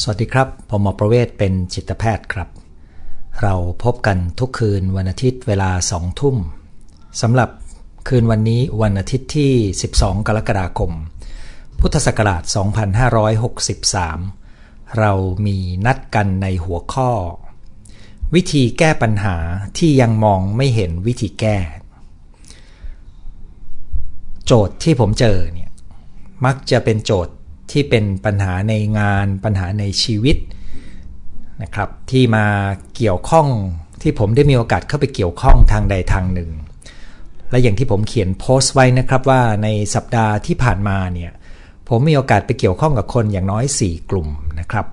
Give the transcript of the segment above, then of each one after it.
สวัสดีครับ ผมหมอประเวศเป็นจิตแพทย์ครับ เราพบกันทุกคืนวันอาทิตย์เวลาสองทุ่มสำหรับคืนวันนี้วันอาทิตย์ที่ 12 กรกฎาคม พุทธศักราช 2563 เรามีนัดกันในหัวข้อ วิธีแก้ปัญหาที่ยังมองไม่เห็นวิธีแก้ โจทย์ที่ผมเจอเนี่ยมักจะเป็นโจทย์ ที่เป็นปัญหาในงานปัญหาในชีวิตนะครับที่มาเกี่ยวข้องที่ผมได้มีโอกาสเข้าไปเกี่ยวข้องทางใดทางหนึ่ง และอย่างที่ผมเขียนโพสต์ไว้นะครับว่าในสัปดาห์ที่ผ่านมาเนี่ยผมมีโอกาสไปเกี่ยวข้องกับคนอย่างน้อย 4 กลุ่มนะครับ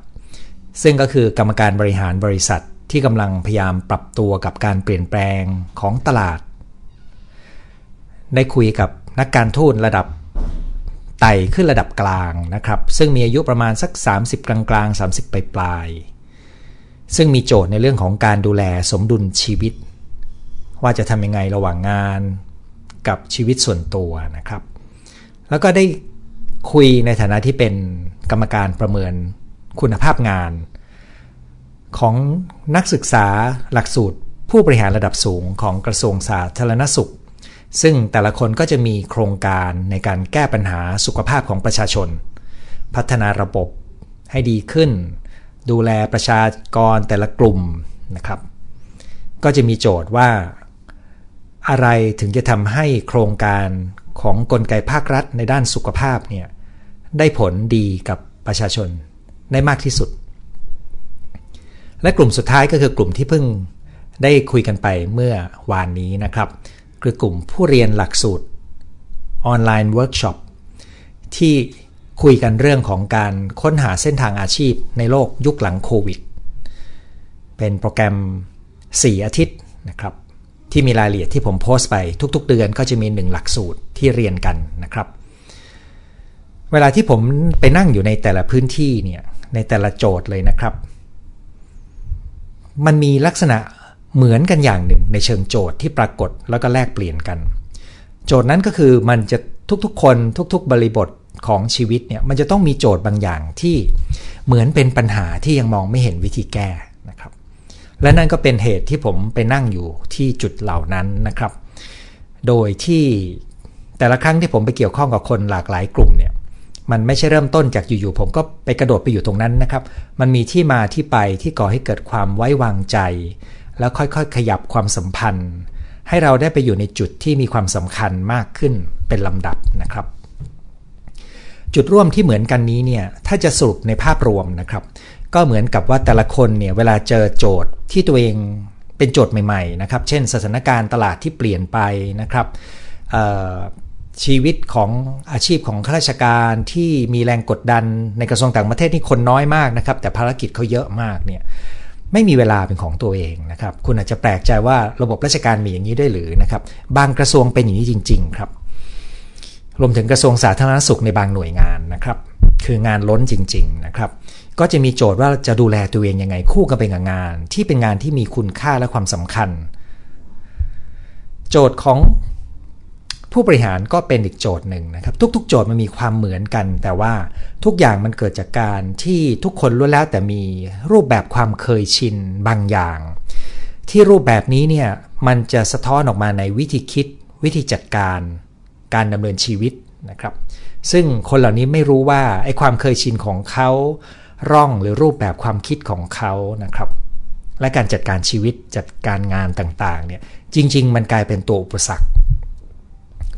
ซึ่งก็คือกรรมการบริหารบริษัทที่กำลังพยายามปรับตัวกับการเปลี่ยนแปลงของตลาด ได้คุยกับนักการทูตระดับ ไต่ขึ้นระดับกลางนะครับ ซึ่งมีอายุประมาณสัก 30 กลางกลาง30 ปลายปลายซึ่งมีโจทย์ในเรื่องของการดูแลสมดุลชีวิต ว่าจะทำยังไงระหว่างงานกับชีวิตส่วนตัวนะครับ แล้วก็ได้คุยในฐานะที่เป็นกรรมการประเมินคุณภาพงาน ของนักศึกษาหลักสูตรผู้บริหารระดับสูงของกระทรวงสาธารณสุข ซึ่งแต่ละคนก็จะมีโครงการในการแก้ปัญหาสุขภาพของประชาชน พัฒนาระบบให้ดีขึ้น ดูแลประชากรแต่ละกลุ่มนะครับ ก็จะมีโจทย์ว่า อะไรถึงจะทำให้โครงการของกลไกภาครัฐในด้านสุขภาพเนี่ยได้ผลดีกับประชาชนได้มากที่สุด และกลุ่มสุดท้ายก็คือกลุ่มที่เพิ่งได้คุยกันไปเมื่อวานนี้นะครับ คือกลุ่มผู้เรียนหลักสูตรออนไลน์เวิร์กช็อปที่คุยกันเรื่องของการค้นหาเส้นทางอาชีพในโลกยุคหลังโควิด เป็นโปรแกรม 4 อาทิตย์นะครับ ที่มีรายละเอียดที่ผมโพสต์ไปทุก ๆ เดือนก็จะมีหนึ่งหลักสูตรที่เรียนกันนะครับ เวลาที่ผมไปนั่งอยู่ในแต่ละพื้นที่เนี่ยในแต่ละโจทย์เลยนะครับ มันมีลักษณะ เหมือนกันอย่างหนึ่งในเชิงโจทย์ที่ปรากฏแล้วก็แลกเปลี่ยนกัน โจทย์นั้นก็คือมันจะทุกๆ คนทุกๆ บริบทของชีวิตเนี่ยมันจะต้องมีโจทย์บางอย่างที่เหมือนเป็นปัญหาที่ยังมองไม่เห็นวิธีแก้นะครับ และนั่นก็เป็นเหตุที่ผมไปนั่งอยู่ที่จุดเหล่านั้นนะครับ โดยที่แต่ละครั้งที่ผมไปเกี่ยวข้องกับคนหลากหลายกลุ่มเนี่ยมันไม่ใช่เริ่มต้นจากอยู่ๆผมก็ไปกระโดดไปอยู่ตรงนั้นนะครับ มันมีที่มาที่ไปที่ก่อให้เกิดความไว้วางใจ แล้วค่อยๆ ขยับความสัมพันธ์ ให้เราได้ไปอยู่ในจุดที่มีความสำคัญมากขึ้นเป็นลำดับนะครับ จุดร่วมที่เหมือนกันนี้เนี่ยถ้าจะสรุปในภาพรวมนะครับ ก็เหมือนกับว่าแต่ละคนเนี่ยเวลาเจอโจทย์ที่ตัวเองเป็นโจทย์ใหม่ๆนะครับ เช่น สถานการณ์ตลาดที่เปลี่ยนไปนะครับชีวิตของอาชีพของข้าราชการที่มีแรงกดดันในกระทรวงต่างประเทศนี่คนน้อยมากนะครับ แต่ภารกิจเขาเยอะมากเนี่ย ไม่มีเวลาเป็นของตัวเองนะครับ คุณอาจจะแปลกใจว่าระบบราชการมีอย่างนี้ด้วยหรือนะครับ บางกระทรวงเป็นอย่างนี้จริง ๆ ครับรวมถึงกระทรวงสาธารณสุขในบางหน่วยงานนะครับ คืองานล้นจริง ๆ นะครับ ก็จะมีโจทย์ว่าจะดูแลตัวเองยังไงคู่กันไปกับงาน ที่เป็นงานที่มีคุณค่าและความสำคัญ โจทย์ของ ผู้บริหารก็เป็นอีกโจทย์หนึ่งนะครับ ทุก ๆ โจทย์มันมีความเหมือนกัน แต่ว่าทุกอย่างมันเกิดจากการที่ทุกคนล้วนแล้วแต่มีรูปแบบความเคยชินบางอย่าง ที่รูปแบบนี้เนี่ยมันจะสะท้อนออกมาในวิธีคิด วิธีจัดการ การดำเนินชีวิตนะครับ ซึ่งคนเหล่านี้ไม่รู้ว่าไอ้ความเคยชินของเขาร่องหรือรูปแบบความคิดของเขานะครับ และการจัดการชีวิตจัดการงานต่างๆเนี่ยจริง ๆ มันกลายเป็นตัวอุปสรรค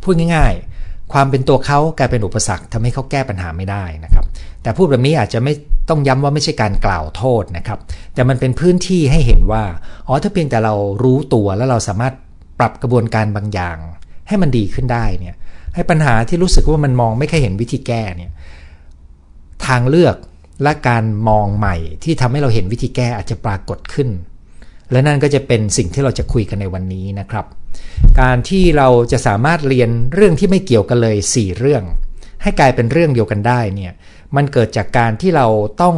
พูดง่ายๆ ความเป็นตัวเขากลายเป็นอุปสรรคทำให้เขาแก้ปัญหาไม่ได้นะครับ แต่พูดแบบนี้อาจจะไม่ต้องย้ำว่าไม่ใช่การกล่าวโทษนะครับ แต่มันเป็นพื้นที่ให้เห็นว่าอ๋อถ้าเพียงแต่เรารู้ตัวแล้วเราสามารถปรับกระบวนการบางอย่าง ให้มันดีขึ้นได้เนี่ยให้ปัญหาที่รู้สึกว่ามันมองไม่เคยเห็นวิธีแก้เนี่ยทางเลือกและการมองใหม่ที่ทำให้เราเห็นวิธีแก้อาจจะปรากฏขึ้น และนั่นก็จะเป็นสิ่งที่เราจะคุยกันในวันนี้นะครับ การที่เราจะสามารถเรียนเรื่องที่ไม่เกี่ยวกันเลย 4 เรื่อง ให้กลายเป็นเรื่องเดียวกันได้เนี่ยมันเกิดจากการที่เราต้อง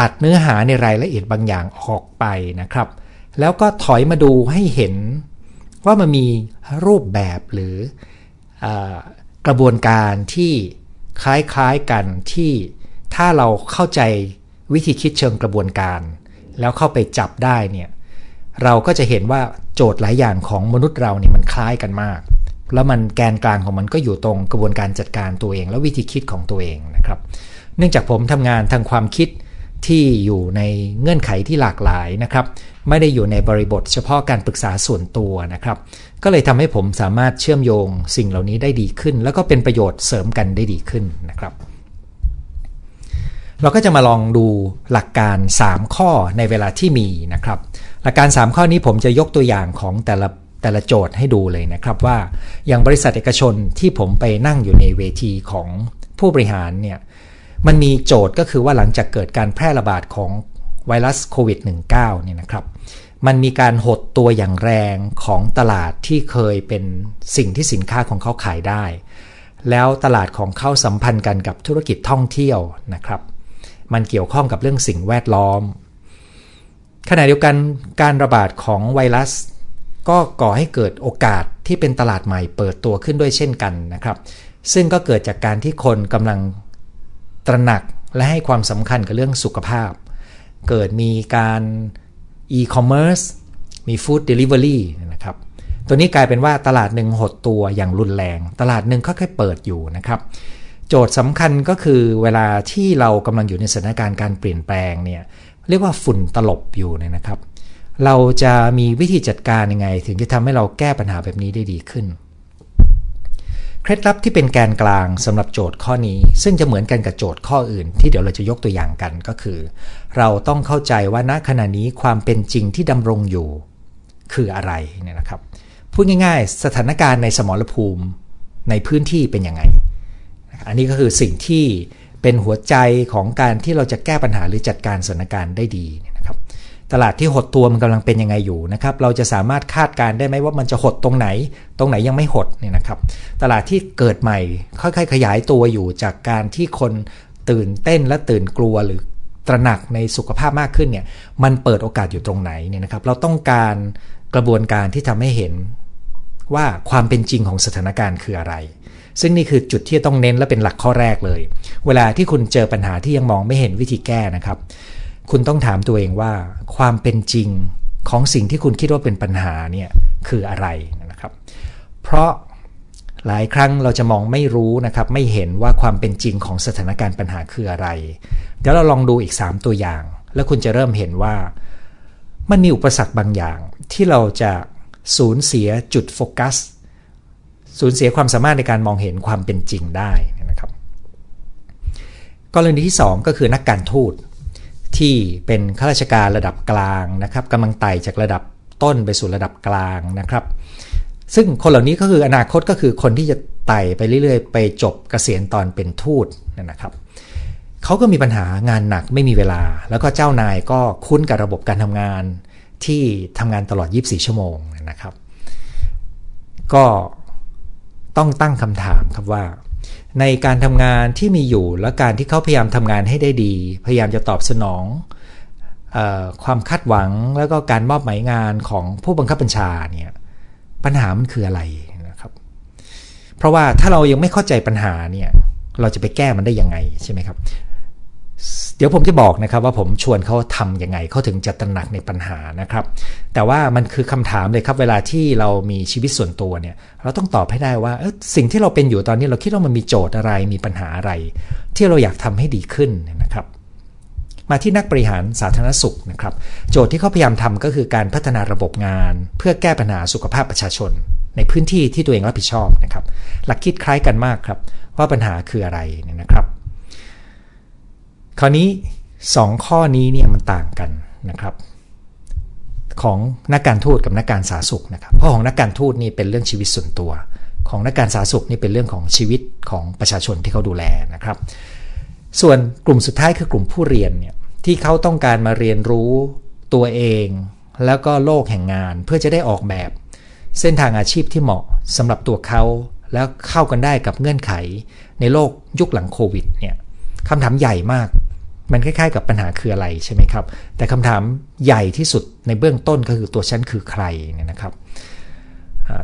ตัดเนื้อหาในรายละเอียดบางอย่างออกไปนะครับ แล้วก็ถอยมาดูให้เห็นว่ามันมีรูปแบบหรืออกระบวนการที่คล้ายๆกันที่ถ้าเราเข้าใจวิธีคิดเชิงกระบวนการ แล้วเข้าไปจับได้เนี่ยเราก็จะเห็นว่าโจทย์หลายอย่างของมนุษย์เราเนี่ยมันคล้ายกันมาก แล้วมันแกนกลางของมันก็อยู่ตรงกระบวนการจัดการตัวเอง และวิธีคิดของตัวเองนะครับ เนื่องจากผมทำงานทางความคิดที่อยู่ในเงื่อนไขที่หลากหลายนะครับ ไม่ได้อยู่ในบริบทเฉพาะการปรึกษาส่วนตัวนะครับ ก็เลยทำให้ผมสามารถเชื่อมโยงสิ่งเหล่านี้ได้ดีขึ้น แล้วก็เป็นประโยชน์เสริมกันได้ดีขึ้นนะครับ เราก็จะมาลองดูหลักการ 3 ข้อในเวลาที่มีนะครับ หลักการ 3 ข้อนี้ผมจะยกตัวอย่างของแต่ละแต่ละโจทย์ให้ดูเลยนะครับว่าอย่างบริษัทเอกชนที่ผมไปนั่งอยู่ในเวทีของผู้บริหารเนี่ยมันมีโจทย์ก็คือว่าหลังจากเกิดการแพร่ระบาดของไวรัสโควิด -19 เนี่ยนะครับ มันมีการหดตัวอย่างแรงของตลาดที่เคยเป็นสิ่งที่สินค้าของเขาขายได้ แล้วตลาดของเขาสัมพันธ์กันกับธุรกิจท่องเที่ยวนะครับ มันเกี่ยวข้องกับเรื่องสิ่งแวดล้อม ขณะเดียวกันการระบาดของไวรัส ก็ก่อให้เกิดโอกาสที่เป็นตลาดใหม่เปิดตัวขึ้นด้วยเช่นกันนะครับ ซึ่งก็เกิดจากการที่คนกำลังตระหนักและให้ความสำคัญกับเรื่องสุขภาพ เกิดมีการอีคอมเมิร์ซมี food delivery นะครับตัวนี้กลายเป็นว่าตลาดหนึ่งหดตัวอย่างรุนแรง ตลาดหนึ่งค่อยๆเปิดอยู่นะครับ โจทย์สำคัญก็คือเวลาที่เรากำลังอยู่ในสถานการณ์การเปลี่ยนแปลงเนี่ยเรียกว่าฝุ่นตลบอยู่เนี่ยนะครับ เราจะมีวิธีจัดการยังไง ถึงจะทำให้เราแก้ปัญหาแบบนี้ได้ดีขึ้น เคล็ดลับที่เป็นแกนกลางสำหรับโจทย์ข้อนี้ ซึ่งจะเหมือนกันกับโจทย์ข้ออื่น ที่เดี๋ยวเราจะยกตัวอย่างกันก็คือ เราต้องเข้าใจว่าณขณะนี้ความเป็นจริงที่ดำรงอยู่ คืออะไรเนี่ยนะครับพูดง่าย ๆ สถานการณ์ในสมรภูมิในพื้นที่เป็นยังไง อันนี้ก็คือสิ่งที่เป็นหัวใจของการที่เราจะแก้ปัญหาหรือจัดการสถานการณ์ได้ดีนะครับ ตลาดที่หดตัวมันกำลังเป็นยังไงอยู่นะครับ เราจะสามารถคาดการได้ไหมว่ามันจะหดตรงไหน ตรงไหนยังไม่หดเนี่ยนะครับ ตลาดที่เกิดใหม่ค่อยๆขยายตัวอยู่จากการที่คนตื่นเต้นและตื่นกลัวหรือตระหนักในสุขภาพมากขึ้นเนี่ย มันเปิดโอกาสอยู่ตรงไหนเนี่ยนะครับ เราต้องการกระบวนการที่ทำให้เห็นว่าความเป็นจริงของสถานการณ์คืออะไร ซึ่งนี่คือจุดที่ต้องเน้นและเป็นหลักข้อแรกเลย เวลาที่คุณเจอปัญหาที่ยังมองไม่เห็นวิธีแก้นะครับ คุณต้องถามตัวเองว่าความเป็นจริงของสิ่งที่คุณคิดว่าเป็นปัญหาเนี่ยคืออะไรนะครับ เพราะหลายครั้งเราจะมองไม่รู้นะครับ ไม่เห็นว่าความเป็นจริงของสถานการณ์ปัญหาคืออะไร เดี๋ยวเราลองดูอีก 3 ตัวอย่าง แล้วคุณจะเริ่มเห็นว่า มันมีอุปสรรคบางอย่างที่เราจะสูญเสียจุดโฟกัส สูญเสียความสามารถในการมองเห็นความเป็นจริงได้นะครับ กรณีที่ 2 ก็คือนักการทูตที่เป็นข้าราชการระดับกลางนะครับกำลังไต่จากระดับต้นไปสู่ระดับกลางนะครับ ซึ่งคนเหล่านี้ก็คืออนาคตก็คือคนที่จะไต่ไปเรื่อยๆ ไปจบเกษียณตอนเป็นทูตนะครับเขาก็มีปัญหางานหนักไม่มีเวลา แล้วก็เจ้านายก็คุ้นกับระบบการทำงานที่ทำงานตลอด 24 ชั่วโมงนะครับ ก็ ต้องตั้งคำถามครับว่า ในการทำงานที่มีอยู่และการที่เขาพยายามทำงานให้ได้ดี พยายามจะตอบสนองอความคาดหวังแล้วก็การมอบหมายงานของผู้บังคับบัญชาเนี่ยปัญหามันคืออะไรนะครับ เพราะว่าถ้าเรายังไม่เข้าใจปัญหาเนี่ยเราจะไปแก้มันได้ยังไงใช่ไหมครับ เดี๋ยวผมจะบอกนะครับว่าผมชวนเขาทำยังไงเขาถึงจะตระหนักในปัญหานะครับ แต่ว่ามันคือคำถามเลยครับ เวลาที่เรามีชีวิตส่วนตัวเนี่ย เราต้องตอบให้ได้ว่าสิ่งที่เราเป็นอยู่ตอนนี้เราคิดว่ามันมีโจทย์อะไรมีปัญหาอะไร ที่เราอยากทำให้ดีขึ้นนะครับ มาที่นักบริหารสาธารณสุขนะครับ โจทย์ที่เขาพยายามทำก็คือการพัฒนาระบบงาน เพื่อแก้ปัญหาสุขภาพประชาชน ในพื้นที่ที่ตัวเองรับผิดชอบนะครับ หลักคิดคล้ายกันมากครับ ว่าปัญหาคืออะไรนะครับ คราวนี้ 2 ข้อนี้เนี่ยมันต่างกันนะครับ ของนักการทูตกับนักการสาสุขนะครับเพราะของนักการทูตนี่เป็นเรื่องชีวิตส่วนตัว ของนักการสาสุขนี่เป็นเรื่องของชีวิตของประชาชนที่เขาดูแลนะครับ ส่วนกลุ่มสุดท้ายคือกลุ่มผู้เรียนเนี่ยที่เขาต้องการมาเรียนรู้ตัวเอง แล้วก็โลกแห่งงานเพื่อจะได้ออกแบบ เส้นทางอาชีพที่เหมาะสำหรับตัวเขาแล้วเข้ากันได้กับเงื่อนไขในโลกยุคหลังโควิดเนี่ยคำถามใหญ่มาก มันคล้ายๆ กับปัญหาคืออะไรใช่ไหมครับ แต่คำถามใหญ่ที่สุดในเบื้องต้นก็คือตัวฉันคือใครเนี่ยนะครับ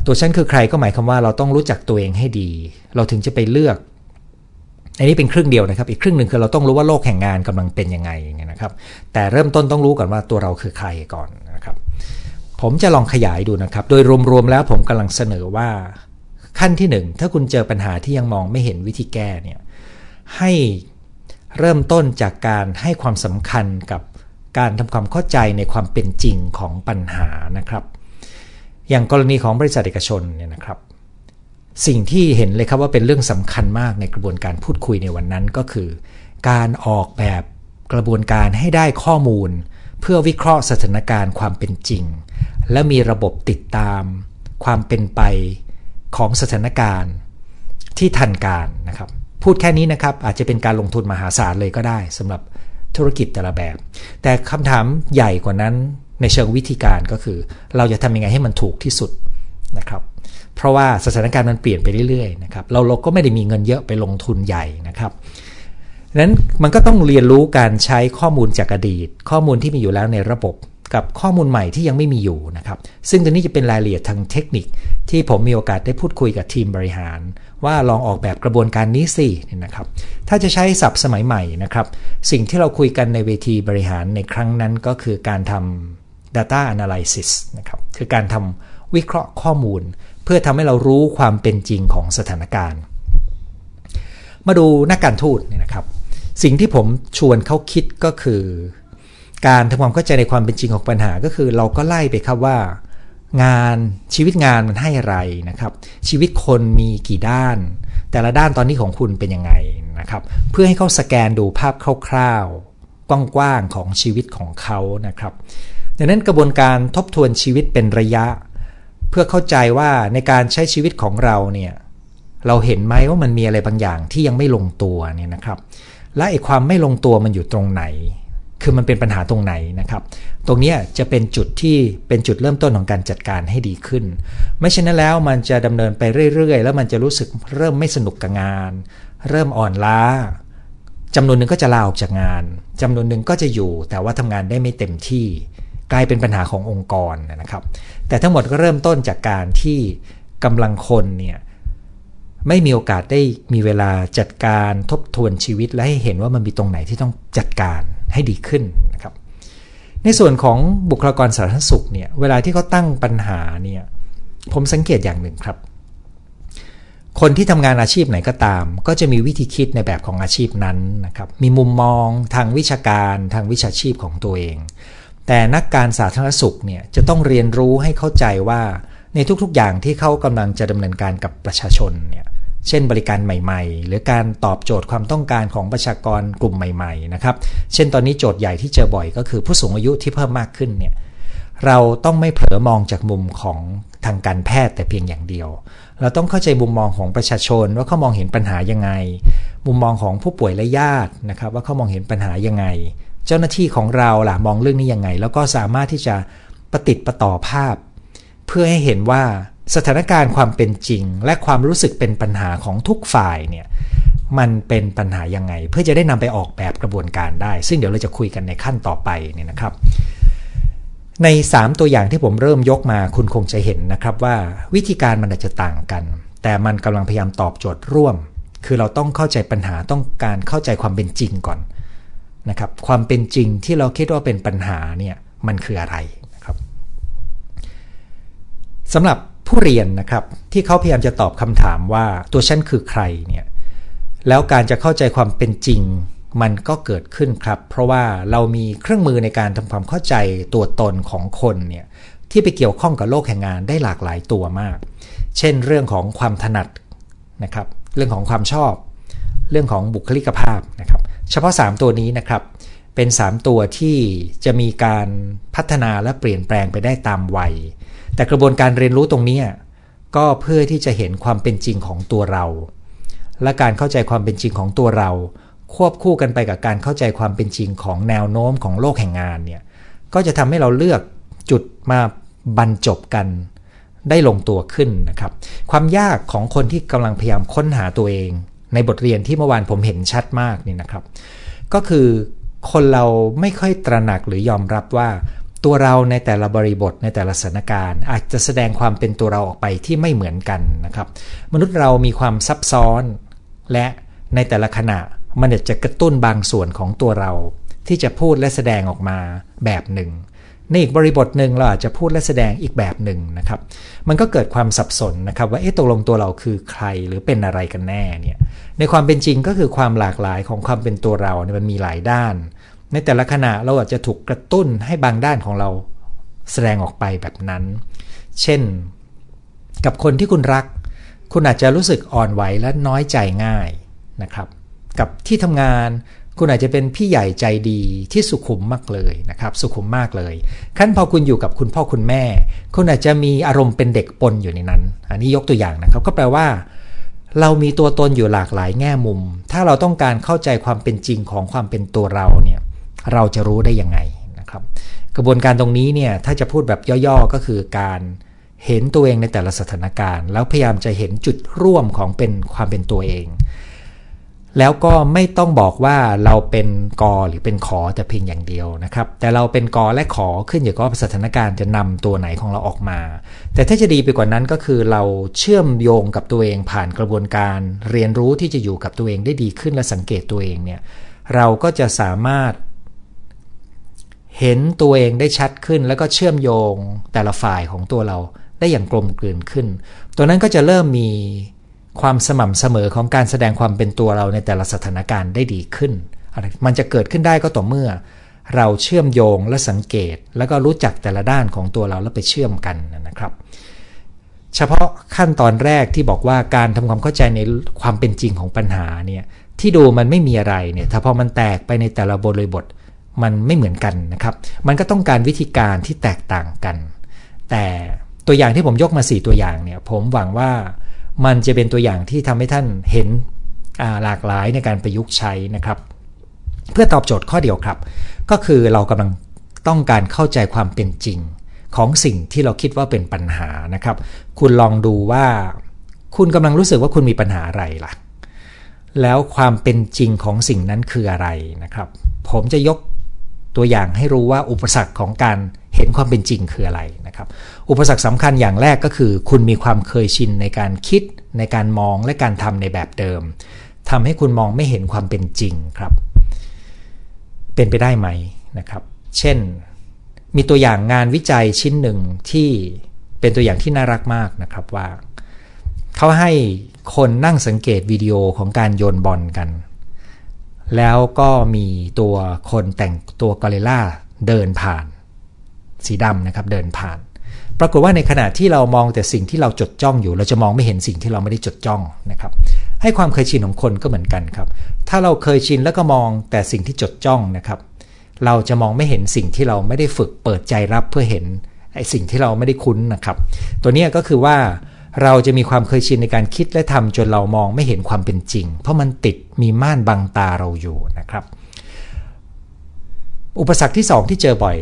ตัวฉันคือใครก็หมายความว่าเราต้องรู้จักตัวเองให้ดี เราถึงจะไปเลือก อันนี้เป็นครึ่งเดียวนะครับ อีกครึ่งหนึ่งคือเราต้องรู้ว่าโลกแห่งงานกำลังเป็นยังไงนะครับ แต่เริ่มต้นต้องรู้ก่อนว่าตัวเราคือใครก่อนนะครับ ผมจะลองขยายดูนะครับ โดยรวมๆแล้วผมกำลังเสนอว่าขั้นที่หนึ่งถ้าคุณเจอปัญหาที่ยังมองไม่เห็นวิธีแก้เนี่ยให้ เริ่มต้นจากการให้ความสำคัญกับการทำความเข้าใจในความเป็นจริงของปัญหานะครับ อย่างกรณีของบริษัทเอกชนเนี่ยนะครับ สิ่งที่เห็นเลยครับว่าเป็นเรื่องสำคัญมากในกระบวนการพูดคุยในวันนั้นก็คือ การออกแบบกระบวนการให้ได้ข้อมูล เพื่อวิเคราะห์สถานการณ์ความเป็นจริง และมีระบบติดตาม ความเป็นไปของสถานการณ์ที่ทันการนะครับ พูดแค่นี้นะครับ อาจจะเป็นการลงทุนมหาศาลเลยก็ได้สำหรับธุรกิจแต่ละแบบ แต่คำถามใหญ่กว่านั้นในเชิงวิธีการก็คือ เราจะทำยังไงให้มันถูกที่สุดนะครับ เพราะว่าสถานการณ์มันเปลี่ยนไปเรื่อยๆนะครับเราเราก็ไม่ได้มีเงินเยอะไปลงทุนใหญ่นะครับนั้นมันก็ต้องเรียนรู้การใช้ข้อมูลจากอดีต ข้อมูลที่มีอยู่แล้วในระบบ กับข้อมูลใหม่ที่ยังไม่มีอยู่นะครับ ซึ่งตรงนี้จะเป็นรายละเอียดทางเทคนิคที่ผมมีโอกาสได้พูดคุยกับทีมบริหาร ว่าลองออกแบบกระบวนการนี้สิเนี่ยนะครับ ถ้าจะใช้ศัพท์สมัยใหม่นะครับ สิ่งที่เราคุยกันในเวทีบริหารในครั้งนั้นก็คือการทำ data analysis นะครับ คือการทำวิเคราะห์ข้อมูล เพื่อทำให้เรารู้ความเป็นจริงของสถานการณ์ มาดูนักการทูตเนี่ยนะครับ สิ่งที่ผมชวนเขาคิดก็คือ การทำความเข้าใจในความเป็นจริงของปัญหาก็คือเราก็ไล่ไปครับว่า งานชีวิตงานมันให้อะไรนะครับ ชีวิตคนมีกี่ด้าน แต่ละด้านตอนนี้ของคุณเป็นยังไงนะครับ เพื่อให้เขาสแกนดูภาพคร่าวๆกว้างๆของชีวิตของเขานะครับ ดังนั้นกระบวนการทบทวนชีวิตเป็นระยะ เพื่อเข้าใจว่าในการใช้ชีวิตของเราเนี่ยเราเห็นไหมว่ามันมีอะไรบางอย่างที่ยังไม่ลงตัวเนี่ยนะครับ และไอ้ความไม่ลงตัวมันอยู่ตรงไหน คือมันเป็นปัญหาตรงไหนนะครับ ตรงนี้จะเป็นจุดที่เป็นจุดเริ่มต้นของการจัดการให้ดีขึ้น ไม่เช่นนั้นแล้วมันจะดำเนินไปเรื่อย ๆ แล้วมันจะรู้สึกเริ่มไม่สนุกกับงาน เริ่มอ่อนล้าจำนวนหนึ่งก็จะลาออกจากงานจำนวนหนึ่งก็จะอยู่ แต่ว่าทำงานได้ไม่เต็มที่ กลายเป็นปัญหาขององค์กรนะครับ แต่ทั้งหมดก็เริ่มต้นจากการที่กำลังคนเนี่ยไม่มีโอกาสได้มีเวลาจัดการทบทวนชีวิตและให้เห็นว่ามันมีตรงไหนที่ต้องจัดการ ให้ดีขึ้นนะครับ ในส่วนของบุคลากรสาธารณสุขเนี่ยเวลาที่เขาตั้งปัญหาเนี่ยผมสังเกตอย่างหนึ่งครับ คนที่ทำงานอาชีพไหนก็ตาม ก็จะมีวิธีคิดในแบบของอาชีพนั้นนะครับมีมุมมองทางวิชาการทางวิชาชีพของตัวเอง แต่นักการสาธารณสุขเนี่ยจะต้องเรียนรู้ให้เข้าใจว่าในทุกๆอย่างที่เขากำลังจะดำเนินการกับประชาชนเนี่ย เช่นบริการใหม่ๆ หรือการตอบโจทย์ความต้องการของประชากรกลุ่มใหม่ๆนะครับเช่นตอนนี้โจทย์ใหญ่ที่เจอบ่อยก็คือผู้สูงอายุที่เพิ่มมากขึ้นเนี่ยเราต้องไม่เผลอมองจากมุมของทางการแพทย์แต่เพียงอย่างเดียว เราต้องเข้าใจมุมมองของประชาชนว่าเขามองเห็นปัญหายังไง มุมมองของผู้ป่วยและญาตินะครับว่าเขามองเห็นปัญหายังไง เจ้าหน้าที่ของเราล่ะมองเรื่องนี้ยังไง แล้วก็สามารถที่จะประติดประต่อภาพ เพื่อให้เห็นว่า สถานการณ์ความเป็นจริง และความรู้สึกเป็นปัญหาของทุกฝ่ายเนี่ยมันเป็นปัญหายังไง เพื่อจะได้นำไปออกแบบกระบวนการได้ ซึ่งเดี๋ยวเราจะคุยกันในขั้นต่อไปเนี่ยนะครับ ใน 3 ตัวอย่างที่ผมเริ่มยกมาคุณคงจะเห็นนะครับว่าวิธีการมันอาจจะต่างกัน แต่มันกำลังพยายามตอบโจทย์ร่วม คือเราต้องเข้าใจปัญหาต้องการเข้าใจความเป็นจริงก่อนนะครับความเป็นจริงที่เราคิดว่าเป็นปัญหาเนี่ยมันคืออะไรนะครับสำหรับ ผู้เรียนนะครับที่เขาพยายามจะตอบคำถามว่าตัวฉันคือใครเนี่ยแล้วการจะเข้าใจความเป็นจริงมันก็เกิดขึ้นครับ เพราะว่าเรามีเครื่องมือในการทำความเข้าใจตัวตนของคนเนี่ยที่ไปเกี่ยวข้องกับโลกแห่งงานได้หลากหลายตัวมาก เช่นเรื่องของความถนัดนะครับเรื่องของความชอบ เรื่องของบุคลิกภาพนะครับเฉพาะ 3 ตัวนี้นะครับเป็น 3 ตัวที่จะมีการพัฒนาและเปลี่ยนแปลงไปได้ตามวัย แต่กระบวนการเรียนรู้ตรงนี้ก็เพื่อที่จะเห็นความเป็นจริงของตัวเรา และการเข้าใจความเป็นจริงของตัวเรา ควบคู่กันไปกับการเข้าใจความเป็นจริงของแนวโน้มของโลกแห่งงานเนี่ยก็จะทำให้เราเลือกจุดมาบรรจบกันได้ลงตัวขึ้นนะครับ ความยากของคนที่กำลังพยายามค้นหาตัวเอง ในบทเรียนที่เมื่อวานผมเห็นชัดมากนี่นะครับ ก็คือคนเราไม่ค่อยตระหนักหรือยอมรับว่า ตัวเราในแต่ละบริบทในแต่ละสถานการณ์ อาจจะแสดงความเป็นตัวเราออกไปที่ไม่เหมือนกันนะครับ มนุษย์เรามีความซับซ้อน และในแต่ละขณะมันจะกระตุ้นบางส่วนของตัวเรา ที่จะพูดและแสดงออกมาแบบหนึ่งในอีกบริบทหนึ่งเราอาจจะพูดและแสดงอีกแบบหนึ่งนะครับ มันก็เกิดความสับสนนะครับว่าเอ๊ะตกลงตัวเราคือใครหรือเป็นอะไรกันแน่เนี่ยในความเป็นจริงก็คือความหลากหลายของความเป็นตัวเราเนี่ยมันมีหลายด้าน ในแต่ละขณะเราอาจจะถูกกระตุ้นให้บางด้านของเราแสดงออกไปแบบนั้น เช่น กับคนที่คุณรัก คุณอาจจะรู้สึกอ่อนไหวและน้อยใจง่ายนะครับ กับที่ทำงานคุณอาจจะเป็นพี่ใหญ่ใจดีที่สุขุมมากเลยนะครับ สุขุมมากเลย ขั้นพอคุณอยู่กับคุณพ่อคุณแม่ คุณอาจจะมีอารมณ์เป็นเด็กปนอยู่ในนั้น อันนี้ยกตัวอย่างนะครับ ก็แปลว่า เรามีตัวตนอยู่หลากหลายแง่มุม ถ้าเราต้องการเข้าใจความเป็นจริงของความเป็นตัวเราเนี่ย เราจะรู้ได้ยังไงนะครับ กระบวนการตรงนี้เนี่ยถ้าจะพูดแบบย่อๆก็คือการเห็นตัวเองในแต่ละสถานการณ์ แล้วพยายามจะเห็นจุดร่วมของเป็นความเป็นตัวเอง แล้วก็ไม่ต้องบอกว่าเราเป็นกอหรือเป็นขอแต่เพียงอย่างเดียวนะครับ แต่เราเป็นกอและขอขึ้นอยู่กับสถานการณ์จะนำตัวไหนของเราออกมา แต่ถ้าจะดีไปกว่านั้นก็คือเราเชื่อมโยงกับตัวเองผ่านกระบวนการเรียนรู้ที่จะอยู่กับตัวเองได้ดีขึ้นและสังเกตตัวเองเนี่ยเราก็จะสามารถ เห็นตัวเองได้ชัดขึ้น แล้วก็เชื่อมโยงแต่ละฝ่ายของตัวเราได้อย่างกลมกลืนขึ้น ตัวนั้นก็จะเริ่มมีความสม่ำเสมอของการแสดงความเป็นตัวเราในแต่ละสถานการณ์ได้ดีขึ้น มันจะเกิดขึ้นได้ก็ต่อเมื่อ เราเชื่อมโยงและสังเกต แล้วก็รู้จักแต่ละด้านของตัวเราแล้วไปเชื่อมกันนะครับ เฉพาะขั้นตอนแรกที่บอกว่าการทำความเข้าใจในความเป็นจริงของปัญหาเนี่ยที่ดูมันไม่มีอะไรเนี่ยถ้าพอมันแตกไปในแต่ละบริบท มันไม่เหมือนกันนะครับ มันก็ต้องการวิธีการที่แตกต่างกัน แต่ตัวอย่างที่ผมยกมา 4 ตัวอย่างเนี่ย ผมหวังว่ามันจะเป็นตัวอย่างที่ทำให้ท่านเห็นหลากหลายในการประยุกต์ใช้นะครับ เพื่อตอบโจทย์ข้อเดียวครับ ก็คือเรากำลังต้องการเข้าใจความเป็นจริง ของสิ่งที่เราคิดว่าเป็นปัญหานะครับ คุณลองดูว่า คุณกำลังรู้สึกว่าคุณมีปัญหาอะไรล่ะ แล้วความเป็นจริงของสิ่งนั้นคืออะไรนะครับ ผมจะยก ตัวอย่างให้รู้ว่าอุปสรรคของการเห็นความเป็นจริงคืออะไรนะครับ อุปสรรคสำคัญอย่างแรกก็คือ คุณมีความเคยชินในการคิด ในการมองและการทำในแบบเดิมทำให้คุณมองไม่เห็นความเป็นจริงครับ เป็นไปได้ไหมนะครับ เช่น มีตัวอย่างงานวิจัยชิ้นหนึ่งที่เป็นตัวอย่างที่น่ารักมากนะครับว่าเขาให้คนนั่งสังเกตวิดีโอของการโยนบอลกัน แล้วก็มีตัวคนแต่งตัวกอริลลาเดินผ่าน สีดำนะครับเดินผ่าน ปรากฏว่าในขณะที่เรามองแต่สิ่งที่เราจดจ้องอยู่ เราจะมองไม่เห็นสิ่งที่เราไม่ได้จดจ้องนะครับ ให้ความเคยชินของคนก็เหมือนกันครับ ถ้าเราเคยชินแล้วก็มองแต่สิ่งที่จดจ้องนะครับ เราจะมองไม่เห็นสิ่งที่เราไม่ได้ฝึกเปิดใจรับเพื่อเห็นไอ้สิ่งที่เราไม่ได้คุ้นนะครับ ตัวนี้ก็คือว่า เราจะมีความเคยชินในการคิดและทำจนเรามองไม่เห็นความเป็นจริง เพราะมันติดมีม่านบังตาเราอยู่นะครับ อุปสรรคที่2ที่เจอบ่อย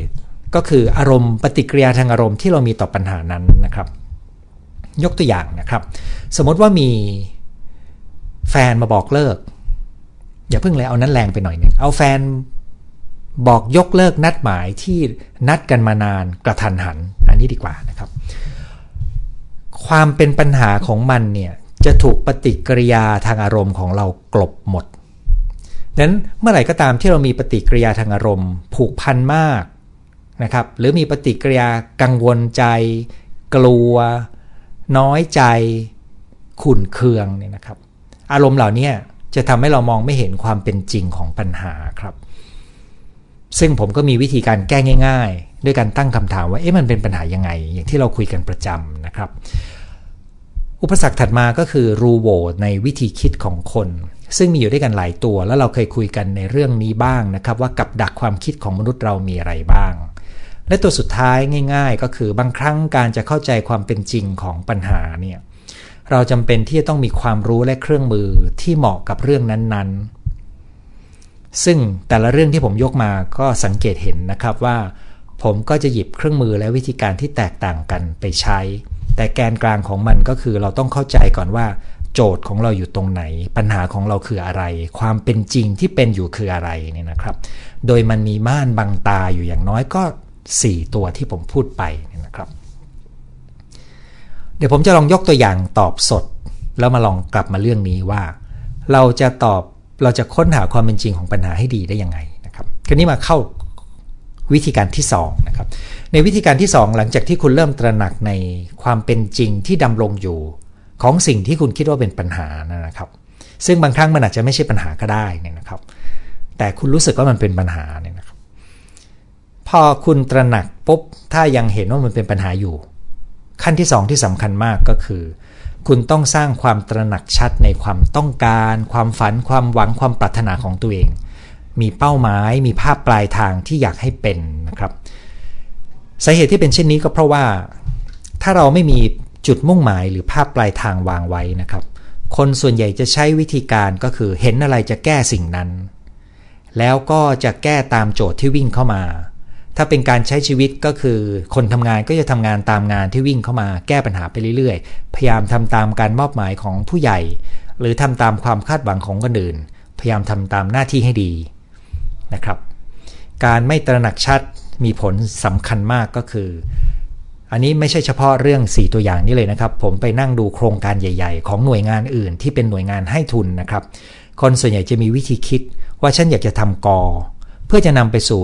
ก็คืออารมณ์ปฏิกิริยาทางอารมณ์ที่เรามีต่อปัญหานั้นนะครับ ยกตัวอย่างนะครับ สมมติว่ามีแฟนมาบอกเลิก อย่าเพิ่งเลยเอานั้นแรงไปหน่อยนึงเอาแฟนบอกยกเลิกนัดหมายที่นัดกันมานานกระทันหัน อันนี้ดีกว่านะครับ ความเป็นปัญหาของมันเนี่ยจะถูกปฏิกิริยาทางอารมณ์ของเรากลบหมดนั้นเมื่อไหร่ก็ตามที่เรามีปฏิกิริยาทางอารมณ์ ผูกพันมากนะครับหรือมีปฏิกิริยากังวลใจ กลัว น้อยใจ ขุ่นเคืองเนี่ยนะครับ อารมณ์เหล่านี้จะทำให้เรามองไม่เห็นความเป็นจริงของปัญหาครับ ซึ่งผมก็มีวิธีการแก้ง่าย ด้วยการตั้งคำถามว่าเอ๊ะมันเป็นปัญหายังไง อย่างที่เราคุยกันประจำนะครับ อุปสรรคถัดมาก็คือรูโวในวิธีคิดของคน ซึ่งมีอยู่ด้วยกันหลายตัว แล้วเราเคยคุยกันในเรื่องนี้บ้างนะครับ ว่ากับดักความคิดของมนุษย์เรามีอะไรบ้าง และตัวสุดท้ายง่าย ๆ ก็คือบางครั้งการจะเข้าใจความเป็นจริงของปัญหาเนี่ยเราจำเป็นที่จะต้องมีความรู้และเครื่องมือที่เหมาะกับเรื่องนั้นๆ ซึ่งแต่ละเรื่องที่ผมยกมาก็สังเกตเห็นนะครับว่า ผมก็จะหยิบเครื่องมือและวิธีการที่แตกต่างกันไปใช้ แต่แกนกลางของมันก็คือเราต้องเข้าใจก่อนว่า โจทย์ของเราอยู่ตรงไหน ปัญหาของเราคืออะไร ความเป็นจริงที่เป็นอยู่คืออะไรเนี่ยนะครับ โดยมันมีม่านบังตาอยู่อย่างน้อยก็ 4 ตัวที่ผมพูดไปนะครับ เดี๋ยวผมจะลองยกตัวอย่างตอบสด แล้วมาลองกลับมาเรื่องนี้ว่า เราจะตอบเราจะค้นหาความเป็นจริงของปัญหาให้ดีได้ยังไงนะครับ คราวนี้มาเข้า วิธีการที่2นะครับในวิธีการที่ 2 หลังจากที่คุณเริ่มตระหนักในความเป็นจริงที่ดำรงอยู่ ของสิ่งที่คุณคิดว่าเป็นปัญหานะครับ ซึ่งบางครั้งมันอาจจะไม่ใช่ปัญหาก็ได้นี่นะครับ แต่คุณรู้สึกว่ามันเป็นปัญหาเนี่ยนะครับ พอคุณตระหนักปุ๊บถ้ายังเห็นว่ามันเป็นปัญหาอยู่ ขั้นที่ 2 ที่สำคัญมากก็คือ คุณต้องสร้างความตระหนักชัดในความต้องการ ความฝัน ความหวังความปรารถนาของตัวเอง มีเป้าหมาย มีภาพปลายทางที่อยากให้เป็นนะครับสาเหตุที่เป็นเช่นนี้ก็เพราะว่า ถ้าเราไม่มีจุดมุ่งหมายหรือภาพปลายทางวางไว้นะครับ คนส่วนใหญ่จะใช้วิธีการก็คือเห็นอะไรจะแก้สิ่งนั้น แล้วก็จะแก้ตามโจทย์ที่วิ่งเข้ามา ถ้าเป็นการใช้ชีวิตก็คือ คนทำงานก็จะทำงานตามงานที่วิ่งเข้ามา แก้ปัญหาไปเรื่อยๆ พยายามทำตามการมอบหมายของผู้ใหญ่ หรือทำตามความคาดหวังของคนอื่น พยายามทำตามหน้าที่ให้ดี นะครับ การไม่ตระหนักชัดมีผลสำคัญมากก็คือ อันนี้ไม่ใช่เฉพาะเรื่อง 4 ตัวอย่างนี้เลยนะครับ ผมไปนั่งดูโครงการใหญ่ ๆ ของหน่วยงานอื่น ที่เป็นหน่วยงานให้ทุนนะครับ คนส่วนใหญ่จะมีวิธีคิดว่าฉันอยากจะทำกอ เพื่อจะนำไปสู่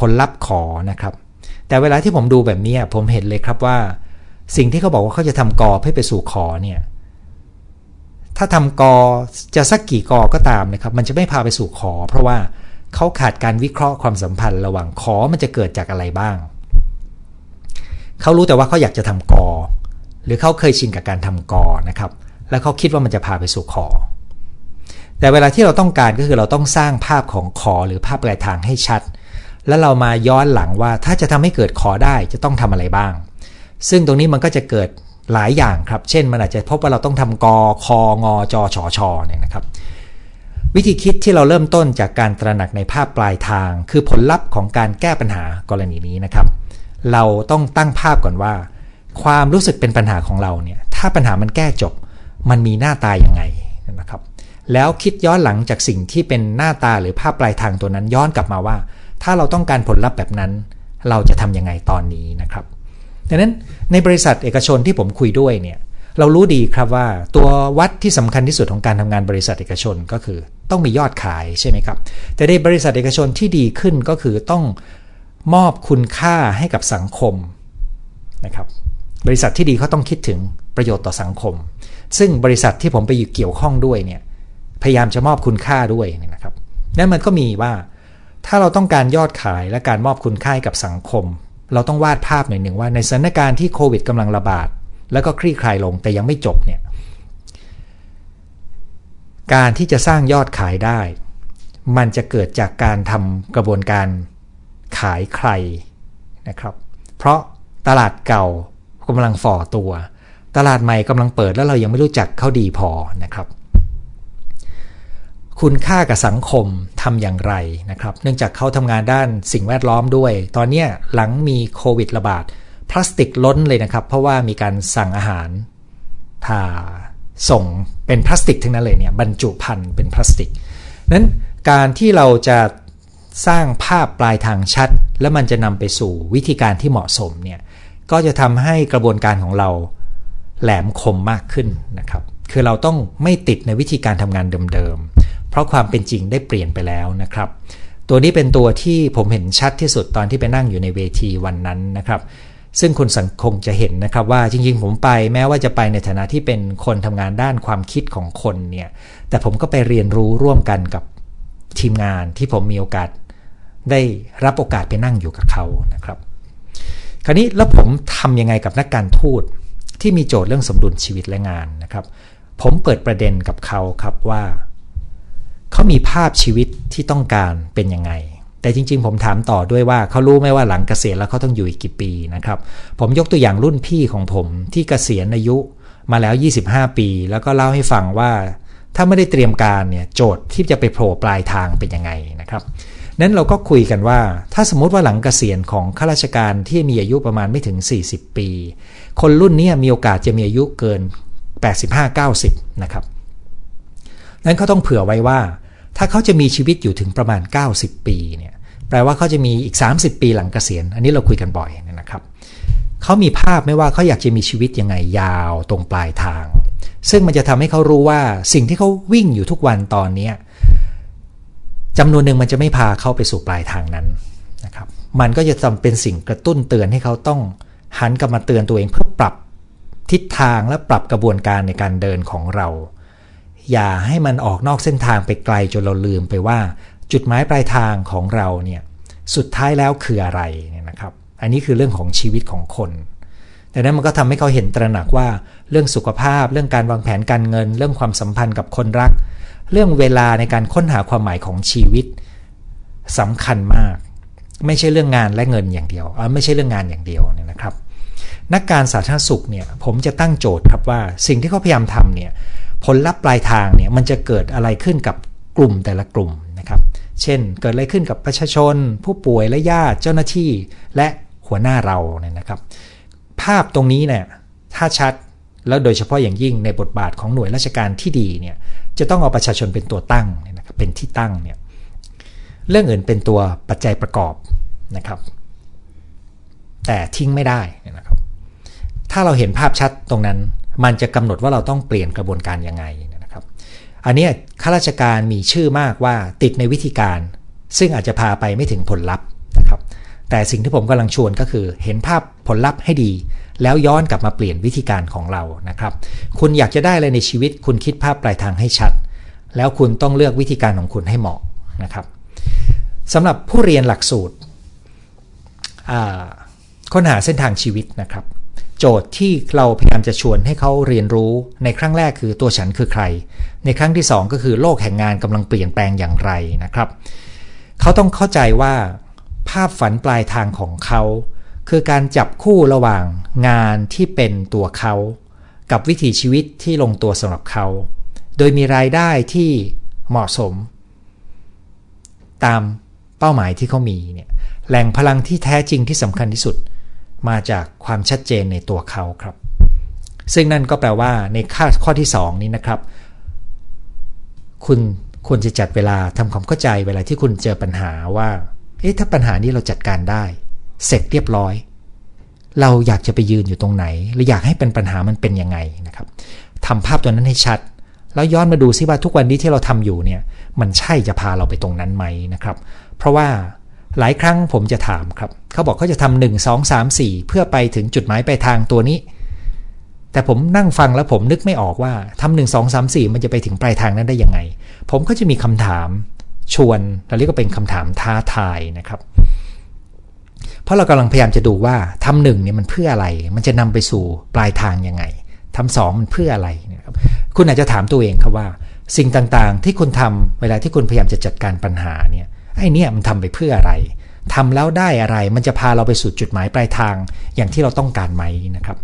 ผลลัพธ์ขอนะครับ แต่เวลาที่ผมดูแบบนี้ผมเห็นเลยครับว่า สิ่งที่เขาบอกว่าเขาจะทำกอเพื่อไปสู่ขอเนี่ยถ้าทำกอจะสักกี่กอก็ตามนะครับ มันจะไม่พาไปสู่ขอ เพราะว่า เขาขาดการวิเคราะห์ความสัมพันธ์ระหว่างขอมันจะเกิดจากอะไรบ้าง เขารู้แต่ว่าเขาอยากจะทำกอ หรือเขาเคยชินกับการทำกอนะครับ แล้วเขาคิดว่ามันจะพาไปสู่ขอ แต่เวลาที่เราต้องการก็คือเราต้องสร้างภาพของขอหรือภาพปลายทางให้ชัด แล้วเรามาย้อนหลังว่าถ้าจะทำให้เกิดขอได้จะต้องทำอะไรบ้าง ซึ่งตรงนี้มันก็จะเกิดหลายอย่างครับ เช่น มันอาจจะพบว่าเราต้องทำกอคองอจอชอชอเนี่ยนะครับ วิธีคิดที่เราเริ่มต้นจากการตระหนักในภาพปลายทาง คือผลลัพธ์ของการแก้ปัญหากรณีนี้นะครับ เราต้องตั้งภาพก่อนว่า ความรู้สึกเป็นปัญหาของเราเนี่ยถ้าปัญหามันแก้จบ มันมีหน้าตาอย่างไงนะครับ แล้วคิดย้อนหลังจากสิ่งที่เป็นหน้าตาหรือภาพปลายทางตัวนั้นย้อนกลับมาว่า ถ้าเราต้องการผลลัพธ์แบบนั้น เราจะทำยังไงตอนนี้นะครับดังนั้นในบริษัทเอกชนที่ผมคุยด้วยเนี่ย เรารู้ดีครับว่าตัววัดที่สำคัญที่สุดของการทำงานบริษัทเอกชนก็คือต้องมียอดขายใช่ไหมครับแต่ในบริษัทเอกชนที่ดีขึ้นก็คือต้องมอบคุณค่าให้กับสังคมนะครับบริษัทที่ดีเขาต้องคิดถึงประโยชน์ต่อสังคม ซึ่งบริษัทที่ผมไปอยู่เกี่ยวข้องด้วยเนี่ยพยายามจะมอบคุณค่าด้วยนะครับนั่นมันก็มีว่า ถ้าเราต้องการยอดขายและการมอบคุณค่ากับสังคม เราต้องวาดภาพหน่อยหนึ่งว่าในสถานการณ์ที่โควิดกำลังระบาด แล้วก็คลี่คลายลงแต่ยังไม่จบเนี่ยการที่จะสร้างยอดขายได้ มันจะเกิดจากการทำกระบวนการขายใครนะครับ เพราะตลาดเก่ากำลังฝ่อตัว ตลาดใหม่กำลังเปิดแล้วเรายังไม่รู้จักเขาดีพอนะครับ คุณค่ากับสังคมทำอย่างไรนะครับ เนื่องจากเขาทำงานด้านสิ่งแวดล้อมด้วย ตอนนี้หลังมีโควิดระบาด พลาสติกล้นเลยนะครับ เพราะว่ามีการสั่งอาหารทาส่งเป็นพลาสติกทั้งนั้นเลยเนี่ยบรรจุภัณฑ์เป็นพลาสติกนั้นการที่เราจะสร้างภาพปลายทางชัด แล้วมันจะนำไปสู่วิธีการที่เหมาะสมเนี่ยก็จะทำให้กระบวนการของเราแหลมคมมากขึ้นนะครับ คือเราต้องไม่ติดในวิธีการทำงานเดิมๆ เพราะความเป็นจริงได้เปลี่ยนไปแล้วนะครับ ตัวนี้เป็นตัวที่ผมเห็นชัดที่สุดตอนที่ไปนั่งอยู่ในเวทีวันนั้นนะครับ ซึ่งคุณสังคงจะเห็นนะครับว่าจริงๆ ผมไปแม้ว่าจะไปในฐานะที่เป็นคนทำงานด้านความคิดของคนเนี่ยแต่ผมก็ไปเรียนรู้ร่วมกันกับทีมงานที่ผมมีโอกาสได้รับโอกาสไปนั่งอยู่กับเขานะครับ คราวนี้แล้วผมทำยังไงกับนักการทูตที่มีโจทย์เรื่องสมดุลชีวิตและงานนะครับ ผมเปิดประเด็นกับเขาครับว่า เขามีภาพชีวิตที่ต้องการเป็นยังไง แต่จริง ๆ ผมถามต่อด้วยว่าเขารู้ไหมว่าหลังเกษียณแล้วเขาต้องอยู่อีกกี่ปีนะครับ ผมยกตัวอย่างรุ่นพี่ของผมที่เกษียณอายุมาแล้ว 25 ปี แล้วก็เล่าให้ฟังว่า ถ้าไม่ได้เตรียมการเนี่ยโจทย์ที่จะไปโผล่ปลายทางเป็นยังไงนะครับนั้นเราก็คุยกันว่า ถ้าสมมติว่าหลังเกษียณของข้าราชการที่มีอายุประมาณไม่ถึง 40 ปี คนรุ่นนี้มีโอกาสจะมีอายุเกิน 85-90 นะครับนั้นเขาต้องเผื่อไว้ว่า ถ้าเขาจะมีชีวิตอยู่ถึงประมาณ 90 ปีเนี่ย แปลว่าเขาจะมีอีก 30 ปีหลังเกษียณ อันนี้เราคุยกันบ่อยนะครับเขามีภาพไม่ว่าเขาอยากจะมีชีวิตยังไงยาวตรงปลายทาง ซึ่งมันจะทำให้เขารู้ว่าสิ่งที่เขาวิ่งอยู่ทุกวันตอนนี้จำนวนหนึ่งมันจะไม่พาเขาไปสู่ปลายทางนั้นนะครับมันก็จะทำเป็นสิ่งกระตุ้นเตือนให้เขาต้องหันกลับมาเตือนตัวเองเพื่อปรับทิศทางและปรับกระบวนการในการเดินของเรา อย่าให้มันออกนอกเส้นทางไปไกลจนเราลืมไปว่า จุดหมายปลายทางของเราเนี่ยสุดท้ายแล้วคืออะไรเนี่ยนะครับ อันนี้คือเรื่องของชีวิตของคนดังนั้นมันก็ทำให้เขาเห็นตระหนักว่าเรื่องสุขภาพ เรื่องการวางแผนการเงิน เรื่องความสัมพันธ์กับคนรัก เรื่องเวลาในการค้นหาความหมายของชีวิตสำคัญมาก ไม่ใช่เรื่องงานและเงินอย่างเดียวไม่ใช่เรื่องงานอย่างเดียวเนี่ยนะครับ นักการสาธารณสุขเนี่ยผมจะตั้งโจทย์ครับว่าสิ่งที่เขาพยายามทำเนี่ยผลลัพธ์ปลายทางเนี่ยมันจะเกิดอะไรขึ้นกับกลุ่มแต่ละกลุ่ม นะครับ เช่น เกิดอะไรขึ้นกับประชาชน ผู้ป่วยและญาติเจ้าหน้าที่และหัวหน้าเราเนี่ยนะครับ ภาพตรงนี้เนี่ยถ้าชัดแล้วโดยเฉพาะอย่างยิ่งในบทบาทของหน่วยราชการที่ดีเนี่ยจะต้องเอาประชาชนเป็นตัวตั้งนะครับเป็นที่ตั้งเนี่ยเรื่องอื่นเป็นตัวปัจจัยประกอบนะครับ แต่ทิ้งไม่ได้นะครับ ถ้าเราเห็นภาพชัดตรงนั้น มันจะกำหนดว่าเราต้องเปลี่ยนกระบวนการยังไง อันนี้ข้าราชการมีชื่อมากว่าติดในวิธีการ ซึ่งอาจจะพาไปไม่ถึงผลลัพธ์นะครับ แต่สิ่งที่ผมกำลังชวนก็คือ เห็นภาพผลลัพธ์ให้ดี แล้วย้อนกลับมาเปลี่ยนวิธีการของเรานะครับ คุณอยากจะได้อะไรในชีวิต คุณคิดภาพปลายทางให้ชัด แล้วคุณต้องเลือกวิธีการของคุณให้เหมาะนะครับสำหรับผู้เรียนหลักสูตรค้นหาเส้นทางชีวิตนะครับ โจทย์ที่เราพยายามจะชวนให้เขาเรียนรู้ ในครั้งแรกคือตัวฉันคือใคร ในครั้งที่ 2 ก็คือโลกแห่งงานกำลังเปลี่ยนแปลงอย่างไรนะครับ เขาต้องเข้าใจว่า ภาพฝันปลายทางของเขา คือการจับคู่ระหว่างงานที่เป็นตัวเขา กับวิถีชีวิตที่ลงตัวสำหรับเขา โดยมีรายได้ที่เหมาะสม ตามเป้าหมายที่เขามีเนี่ยแหล่งพลังที่แท้จริงที่สำคัญที่สุด มาจากความชัดเจนในตัวเขาครับ ซึ่งนั่นก็แปลว่าในข้อข้อที่ 2 นี้นะครับ คุณควรจะจัดเวลาทำความเข้าใจเวลาที่คุณเจอปัญหาว่า เอ๊ะถ้าปัญหานี้เราจัดการได้ เสร็จเรียบร้อย เราอยากจะไปยืนอยู่ตรงไหน หรืออยากให้เป็นปัญหามันเป็นยังไงนะครับทำภาพตัวนั้นให้ชัด แล้วย้อนมาดูซิว่าทุกวันนี้ที่เราทำอยู่เนี่ย มันใช่จะพาเราไปตรงนั้นไหมนะครับ เพราะว่า หลายครั้งผมจะถามครับ เขาบอกเขาจะทำหนึ่งสองสามสี่เพื่อไปถึงจุดหมายปลายทางตัวนี้ แต่ผมนั่งฟังแล้วผมนึกไม่ออกว่าทำหนึ่งสองสามสี่มันจะไปถึงปลายทางนั้นได้ยังไง ผมก็จะมีคำถามชวนเราเรียกว่าเป็นคำถามท้าทายนะครับ เพราะเรากำลังพยายามจะดูว่าทำหนึ่งเนี่ยมันเพื่ออะไร มันจะนำไปสู่ปลายทางยังไงทำสองมันเพื่ออะไรนะครับ คุณอาจจะถามตัวเองครับว่า สิ่งต่างๆ ที่คุณทำเวลาที่คุณพยายามจะจัดการปัญหาเนี่ย ไอ้นี่มันทำไปเพื่ออะไรทำแล้วได้อะไร มันจะพาเราไปสู่จุดหมายปลายทางอย่างที่เราต้องการไหมนะครับ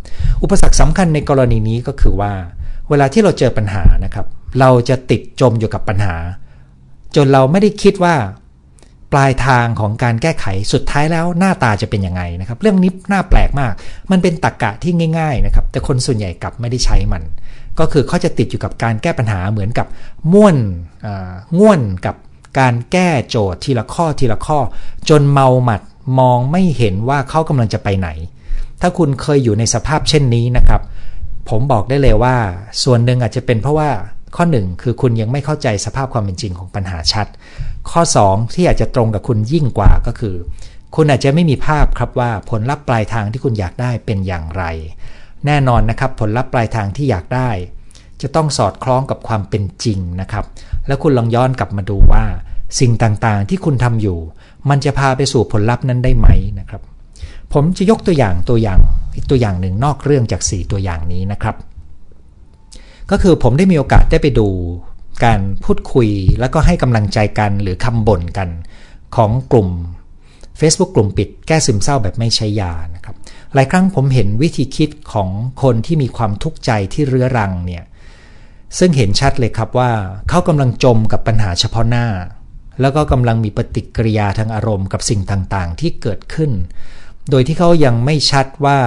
อุปสรรคสำคัญในกรณีนี้ก็คือว่า เวลาที่เราเจอปัญหานะครับ เราจะติดจมอยู่กับปัญหา จนเราไม่ได้คิดว่าปลายทางของการแก้ไขสุดท้ายแล้วหน้าตาจะเป็นยังไงนะครับ เรื่องนี้น่าแปลกมาก มันเป็นตรกกะที่ง่าย ๆนะครับ แต่คนส่วนใหญ่กลับไม่ได้ใช้มัน ก็คือเขาจะติดอยู่กับการแก้ปัญหาเหมือนกับม่วนง่วนกับ การแก้โจทย์ทีละข้อทีละข้อ จนเมาหมัดมองไม่เห็นว่าเขากำลังจะไปไหน ถ้าคุณเคยอยู่ในสภาพเช่นนี้นะครับ ผมบอกได้เลยว่า ส่วนหนึ่งอาจจะเป็นเพราะว่าข้อ 1 คือคุณยังไม่เข้าใจสภาพความเป็นจริงของปัญหาชัด ข้อ 2 ที่อาจจะตรงกับคุณยิ่งกว่าก็คือ คุณอาจจะไม่มีภาพครับว่าผลลัพธ์ปลายทางที่คุณอยากได้เป็นอย่างไร แน่นอนนะครับผลลัพธ์ปลายทางที่อยากได้ จะต้องสอดคล้องกับความเป็นจริงนะครับ แล้วคุณลองย้อนกลับมาดูว่า สิ่งต่างๆที่คุณทำอยู่ มันจะพาไปสู่ผลลัพธ์นั้นได้ไหมนะครับ ผมจะยกตัวอย่างตัวอย่างอีกตัวอย่างหนึ่งนอกเรื่องจาก 4 ตัวอย่างนี้นะครับ ก็คือผมได้มีโอกาสได้ไปดูการพูดคุยแล้วก็ให้กำลังใจกันหรือคำบ่นกันของกลุ่ม Facebook กลุ่มปิดแก้ซึมเศร้าแบบไม่ใช้ยานะครับ หลายครั้งผมเห็นวิธีคิดของคนที่มีความทุกข์ใจที่เรื้อรังเนี่ย ซึ่งเห็นชัดเลยครับว่าเขากำลังจมกับปัญหาเฉพาะหน้า แล้วก็กำลังมีปฏิกิริยาทางอารมณ์กับสิ่งต่างๆ ที่เกิดขึ้น โดยที่เขายังไม่ชัดว่า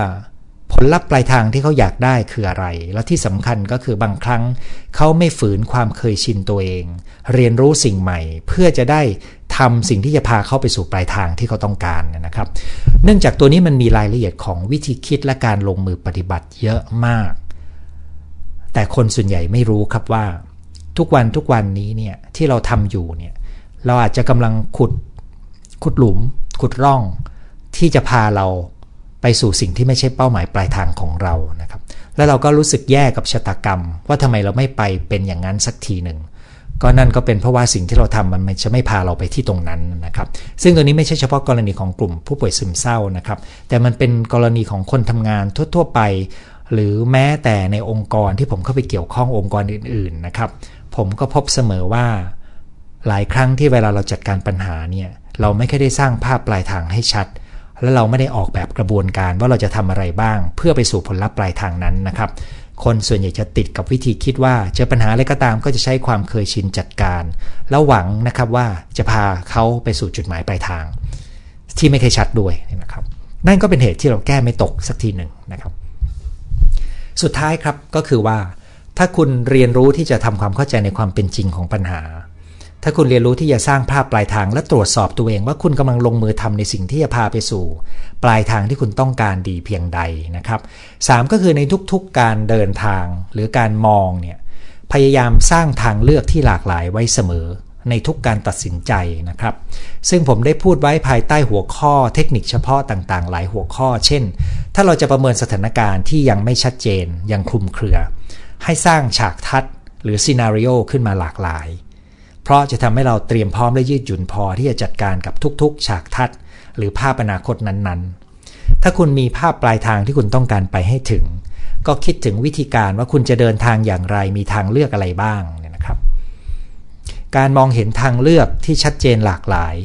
ผลลัพธ์ปลายทางที่เขาอยากได้คืออะไร และที่สำคัญก็คือบางครั้งเขาไม่ฝืนความเคยชินตัวเอง เรียนรู้สิ่งใหม่ เพื่อจะได้ทำสิ่งที่จะพาเขาไปสู่ปลายทางที่เขาต้องการนะครับ เนื่องจากตัวนี้มันมีรายละเอียดของวิธีคิดและการลงมือปฏิบัติเยอะมาก แต่คนส่วนใหญ่ไม่รู้ครับว่า ทุกวันทุกวันนี้เนี่ยที่เราทำอยู่เนี่ยเราอาจจะกำลังขุดขุดหลุม ขุดร่อง ที่จะพาเราไปสู่สิ่งที่ไม่ใช่เป้าหมายปลายทางของเรานะครับ แล้วเราก็รู้สึกแย่กับชะตากรรม ว่าทำไมเราไม่ไปเป็นอย่างนั้นสักทีหนึ่งก็นั่นก็เป็นเพราะว่าสิ่งที่เราทำมันจะไม่พาเราไปที่ตรงนั้นนะครับ ซึ่งตัวนี้ไม่ใช่เฉพาะกรณีของกลุ่มผู้ป่วยซึมเศร้านะครับ แต่มันเป็นกรณีของคนทำงานทั่ว ๆ ไป หรือแม้แต่ในองค์กรที่ผมเข้าไปเกี่ยวข้ององค์กรอื่น ๆนะครับ ผมก็พบเสมอว่า หลายครั้งที่เวลาเราจัดการปัญหาเนี่ยเราไม่เคยได้สร้างภาพปลายทางให้ชัด และเราไม่ได้ออกแบบกระบวนการว่าเราจะทำอะไรบ้าง เพื่อไปสู่ผลลัพธ์ปลายทางนั้นนะครับ คนส่วนใหญ่จะติดกับวิธีคิดว่าเจอปัญหาอะไรก็ตามก็จะใช้ความเคยชินจัดการ แล้วหวังนะครับว่าจะพาเขาไปสู่จุดหมายปลายทาง ที่ไม่เคยชัดด้วยนะครับ นั่นก็เป็นเหตุที่เราแก้ไม่ตกสักทีหนึ่งนะครับ สุดท้ายครับก็คือว่า ถ้าคุณเรียนรู้ที่จะทำความเข้าใจในความเป็นจริงของปัญหา ถ้าคุณเรียนรู้ที่จะสร้างภาพปลายทางและตรวจสอบตัวเองว่าคุณกำลังลงมือทำในสิ่งที่จะพาไปสู่ ปลายทางที่คุณต้องการดีเพียงใดนะครับสก็คือในทุกๆการเดินทางหรือการมองเนี่ยพยายามสร้างทางเลือกที่หลากหลายไว้เสมอ ในทุกการตัดสินใจนะครับ ซึ่งผมได้พูดไว้ภายใต้หัวข้อเทคนิคเฉพาะต่างๆ หลายหัวข้อ เช่น ถ้าเราจะประเมินสถานการณ์ที่ยังไม่ชัดเจน ยังคลุมเครือ ให้สร้างฉากทัดหรือซีนารีโอขึ้นมาหลากหลาย เพราะจะทำให้เราเตรียมพร้อมและยืดหยุ่นพอที่จะจัดการกับทุกๆ ฉากทัดหรือภาพอนาคตนั้นๆ ถ้าคุณมีภาพปลายทางที่คุณต้องการไปให้ถึง ก็คิดถึงวิธีการว่าคุณจะเดินทางอย่างไรมีทางเลือกอะไรบ้าง การมองเห็นทางเลือกที่ชัดเจนหลากหลาย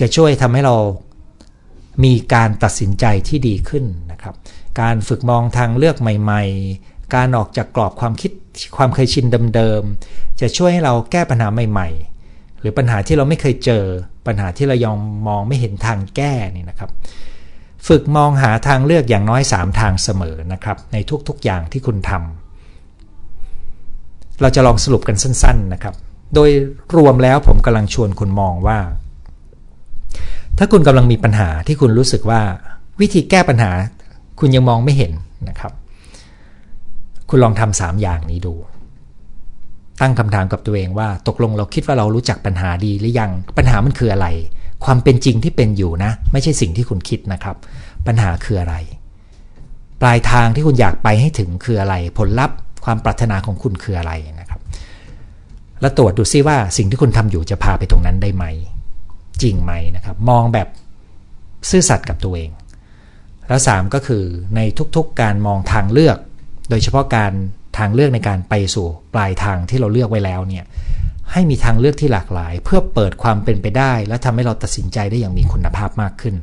จะช่วยทำให้เรามีการตัดสินใจที่ดีขึ้นนะครับ การฝึกมองทางเลือกใหม่ ๆ การออกจากกรอบความคิดความเคยชินเดิมๆ จะช่วยให้เราแก้ปัญหาใหม่ ๆ หรือปัญหาที่เราไม่เคยเจอ ปัญหาที่เรายองมองไม่เห็นทางแก้นี่นะครับ ฝึกมองหาทางเลือกอย่างน้อย 3 ทางเสมอนะครับ ในทุกๆอย่างที่คุณทำเราจะลองสรุปกันสั้น ๆนะครับ โดยรวมแล้วผมกำลังชวนคุณมองว่า ถ้าคุณกำลังมีปัญหาที่คุณรู้สึกว่าวิธีแก้ปัญหาคุณยังมองไม่เห็นนะครับ คุณลองทำสามอย่างนี้ดู ตั้งคำถามกับตัวเองว่า ตกลงเราคิดว่าเรารู้จักปัญหาดีหรือยังปัญหามันคืออะไร ความเป็นจริงที่เป็นอยู่นะ ไม่ใช่สิ่งที่คุณคิดนะครับ ปัญหาคืออะไร ปลายทางที่คุณอยากไปให้ถึงคืออะไร ผลลัพธ์ความปรารถนาของคุณคืออะไรนะครับ แล้วตรวจดูซิว่าสิ่งที่คุณทำอยู่จะพาไปตรงนั้นได้ไหม จริงไหมนะครับ มองแบบซื่อสัตย์กับตัวเอง แล้ว 3 ก็คือในทุกๆการมองทางเลือก โดยเฉพาะการทางเลือกในการไปสู่ปลายทางที่เราเลือกไว้แล้วเนี่ยให้มีทางเลือกที่หลากหลาย เพื่อเปิดความเป็นไปได้ และทำให้เราตัดสินใจได้อย่างมีคุณภาพมากขึ้น